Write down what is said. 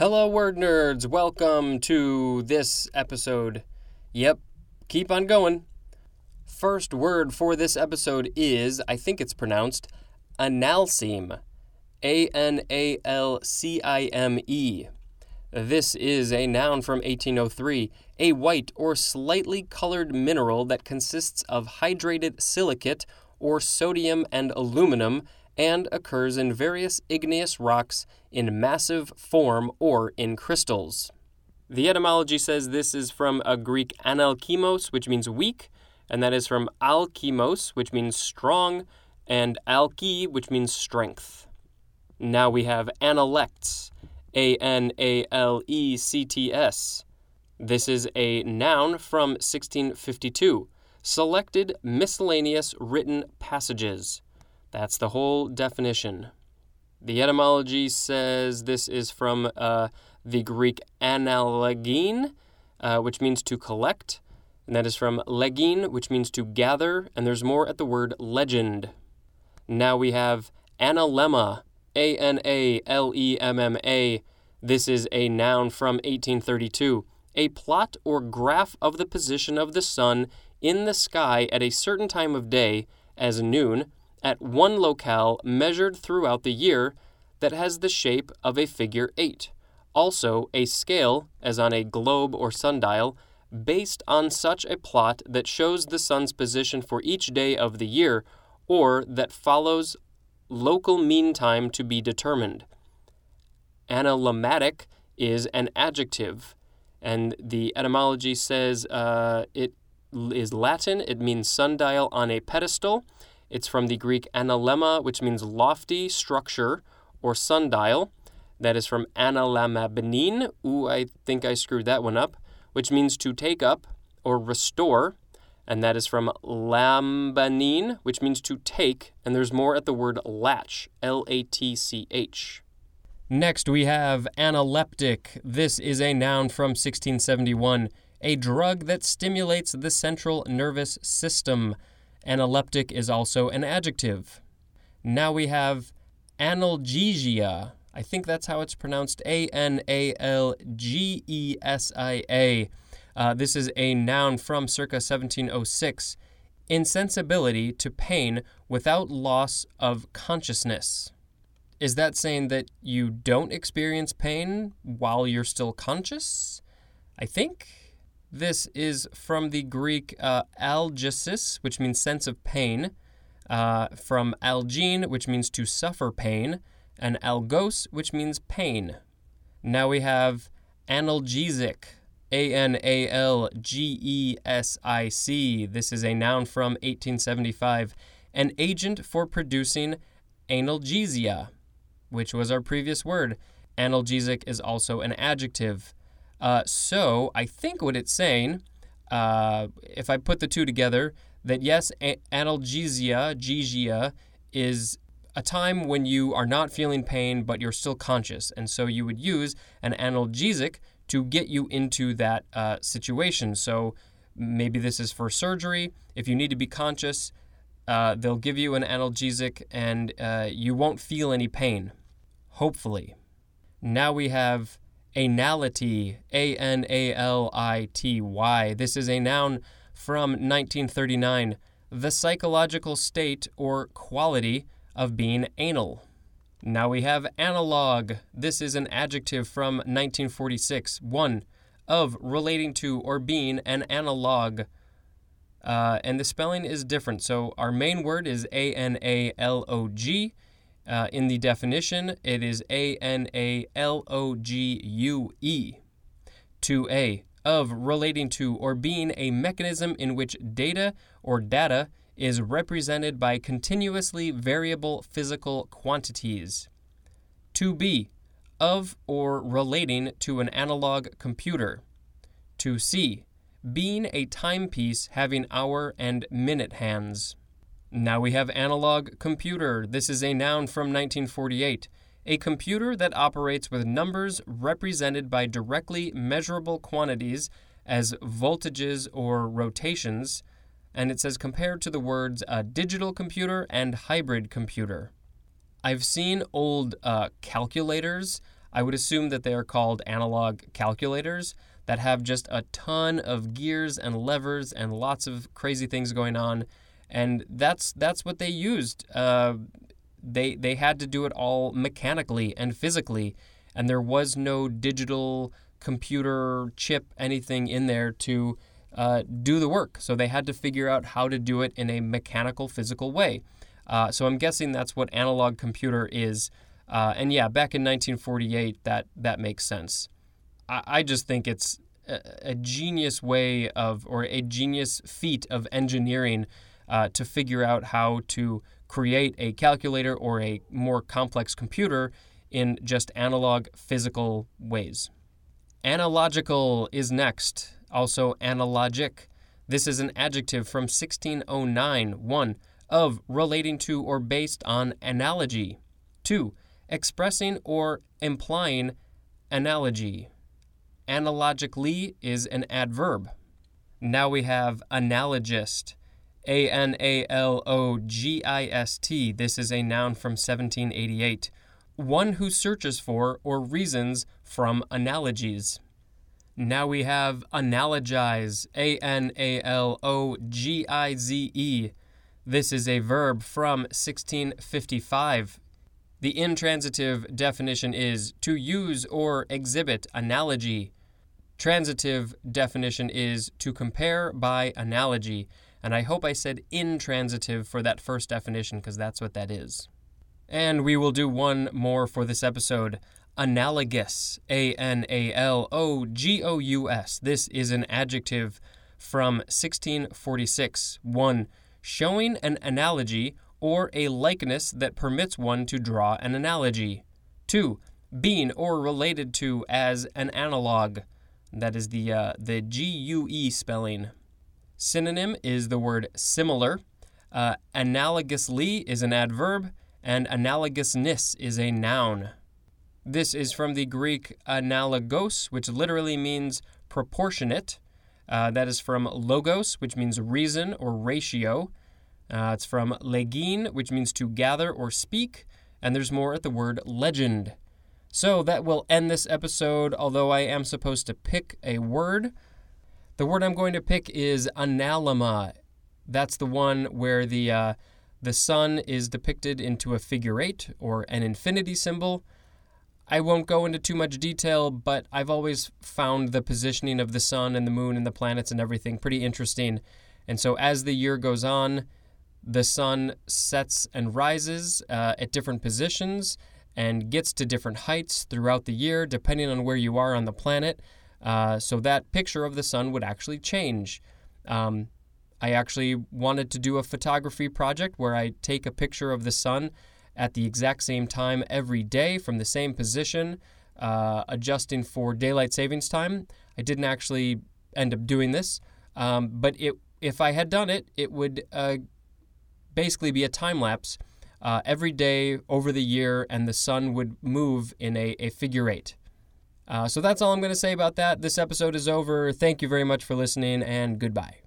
Hello, word nerds. Welcome to this episode. Yep, keep on going. First word for this episode is, I think it's pronounced, analcime. A N A L C I M E. This is a noun from 1803, a white or slightly colored mineral that consists of hydrated silicate or sodium and aluminum and occurs in various igneous rocks in massive form or in crystals. The etymology says this is from a Greek analkimos, which means weak, and that is from alkimos, which means strong, and alki, which means strength. Now we have analects, A N A L E C T S. This is a noun from 1652, selected miscellaneous written passages. That's the whole definition. The etymology says this is from uh, the Greek analegein, uh, which means to collect, and that is from legein, which means to gather, and there's more at the word legend. Now we have analemma, A N A L E M M A. This is a noun from 1832, a plot or graph of the position of the sun in the sky at a certain time of day, as noon, at one locale measured throughout the year that has the shape of a figure 8. Also, a scale, as on a globe or sundial, based on such a plot that shows the sun's position for each day of the year or that follows local mean time to be determined. Analemmatic is an adjective, and the etymology says uh, it is Latin. It means sundial on a pedestal. It's from the Greek analemma, which means lofty structure or sundial. That is from analamabenin. Ooh, I think I screwed that one up, which means to take up or restore. And that is from lambanein, which means to take. And there's more at the word latch, L A T C H. Next, we have analeptic. This is a noun from 1671, a drug that stimulates the central nervous system. Analeptic is also an adjective. Now we have analgesia. I think that's how it's pronounced A N A L G E S I A. Uh, this is a noun from circa 1706. Insensibility to pain without loss of consciousness. Is that saying that you don't experience pain while you're still conscious? I think. This is from the Greek uh, algesis, which means sense of pain, uh, from algene, which means to suffer pain, and algos, which means pain. Now we have analgesic, A N A L G E S I C. This is a noun from 1875, an agent for producing analgesia, which was our previous word. Analgesic is also an adjective. Uh, so I think what it's saying, uh, if I put the two together, that yes, a- analgesia, gesia, is a time when you are not feeling pain but you're still conscious, and so you would use an analgesic to get you into that uh, situation. So maybe this is for surgery. If you need to be conscious, uh, they'll give you an analgesic and uh, you won't feel any pain. Hopefully. Now we have anality, A N A L I T Y. This is a noun from 1939, the psychological state or quality of being anal. Now we have analog. This is an adjective from 1946. One, of relating to or being an analog. Uh, and the spelling is different. So our main word is A N A L O G. Uh, in the definition, it is A N A L O G U E. 2a. Of relating to or being a mechanism in which data or data is represented by continuously variable physical quantities. 2b. Of or relating to an analog computer. 2c. Being a timepiece having hour and minute hands. Now we have analog computer. This is a noun from 1948. A computer that operates with numbers represented by directly measurable quantities as voltages or rotations. And it says compared to the words uh, digital computer and hybrid computer. I've seen old uh, calculators. I would assume that they are called analog calculators that have just a ton of gears and levers and lots of crazy things going on, and that's that's what they used. Uh, they they had to do it all mechanically and physically, and there was no digital computer chip anything in there to uh, do the work. So they had to figure out how to do it in a mechanical, physical way. Uh, so I'm guessing that's what analog computer is. Uh, and yeah, back in 1948, that that makes sense. I, I just think it's a, a, genius way of, or a genius feat of engineering uh, to figure out how to create a calculator or a more complex computer in just analog physical ways. Analogical is next, also analogic. This is an adjective from 1609. 1. Of relating to or based on analogy. 2. Expressing or implying analogy. Analogically is an adverb. Now we have analogist. A N A L O G I S T. This is a noun from 1788 one who searches for or reasons from analogies. Now we have analogize, A N A L O G I Z E. This is a verb from 1655. The intransitive definition is to use or exhibit analogy. Transitive definition is to compare by analogy. And I hope I said intransitive for that first definition because that's what that is. And we will do one more for this episode. Analogous. A N A L O G O U S. This is an adjective from 1646. 1. Showing an analogy or a likeness that permits one to draw an analogy. 2. Being or related to as an analog. That is the, uh, the G U E spelling. Synonym is the word similar. Uh, analogously is an adverb and analogousness is a noun. This is from the Greek analogos, which literally means proportionate. Uh, that is from logos, which means reason or ratio. Uh, it's from legein, which means to gather or speak. And there's more at the word legend. So that will end this episode, although I am supposed to pick a word. The word I'm going to pick is analemma. That's the one where the uh, the sun is depicted into a figure eight or an infinity symbol. I won't go into too much detail, but I've always found the positioning of the sun and the moon and the planets and everything pretty interesting. And so as the year goes on, the sun sets and rises uh, at different positions and gets to different heights throughout the year, depending on where you are on the planet. Uh, so that picture of the sun would actually change. Um, I actually wanted to do a photography project where I take a picture of the sun at the exact same time every day from the same position, uh, adjusting for daylight savings time. I didn't actually end up doing this, um, but it, if I had done it, it would uh, basically be a time lapse uh, every day over the year, and the sun would move in a, a figure eight. Uh, so that's all I'm going to say about that. This episode is over. Thank you very much for listening, and goodbye.